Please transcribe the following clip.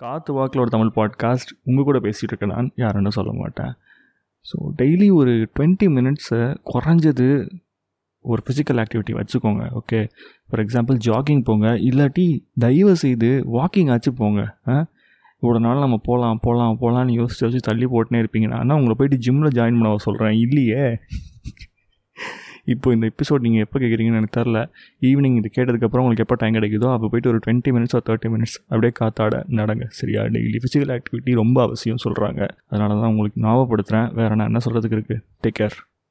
காற்று வாக்கில் ஒரு தமிழ் பாட்காஸ்ட் உங்கள் கூட பேசிகிட்டு இருக்க நான் யாருன்னு சொல்ல மாட்டேன். ஸோ டெய்லி ஒரு டுவெண்ட்டி மினிட்ஸை குறைஞ்சது ஒரு ஃபிசிக்கல் ஆக்டிவிட்டி வச்சுக்கோங்க ஓகே ஃபார் எக்ஸாம்பிள் ஜாகிங் போங்க இல்லாட்டி தயவு செய்து வாக்கிங் ஆச்சு போங்க ஆ? இவ்வளோ நாள் நம்ம போகலாம் போகலாம் போகலான்னு யோசிச்சு வச்சு தள்ளி போட்டுனே இருப்பீங்க. நான் உங்களை போயிட்டு ஜிம்மில் ஜாயின் பண்ண சொல்கிறேன் இல்லையே. இப்போ இந்த எபிசோட் நீங்கள் எப்போ கேட்குறீங்கன்னு எனக்கு தெரில ஈவினிங் இது கேட்டதுக்கப்புறம் உங்களுக்கு எப்போ டைம் கிடைக்குதோ அப்போ போயிட்டு ஒரு டுவெண்ட்டி மினிட்ஸ் ஒரு தேர்ட்டி மினிட்ஸ் அப்படியே காத்தாட நடங்க. சரியா? டெய்லி ஃபிசிக்கல் ஆக்டிவிட்டி ரொம்ப அவசியம் சொல்கிறாங்க அதனால தான் உங்களுக்கு ஞாபகப்படுத்துகிறேன் வேறு நான் என்ன சொல்கிறதுக்கு இருக்குது டேக் கேர்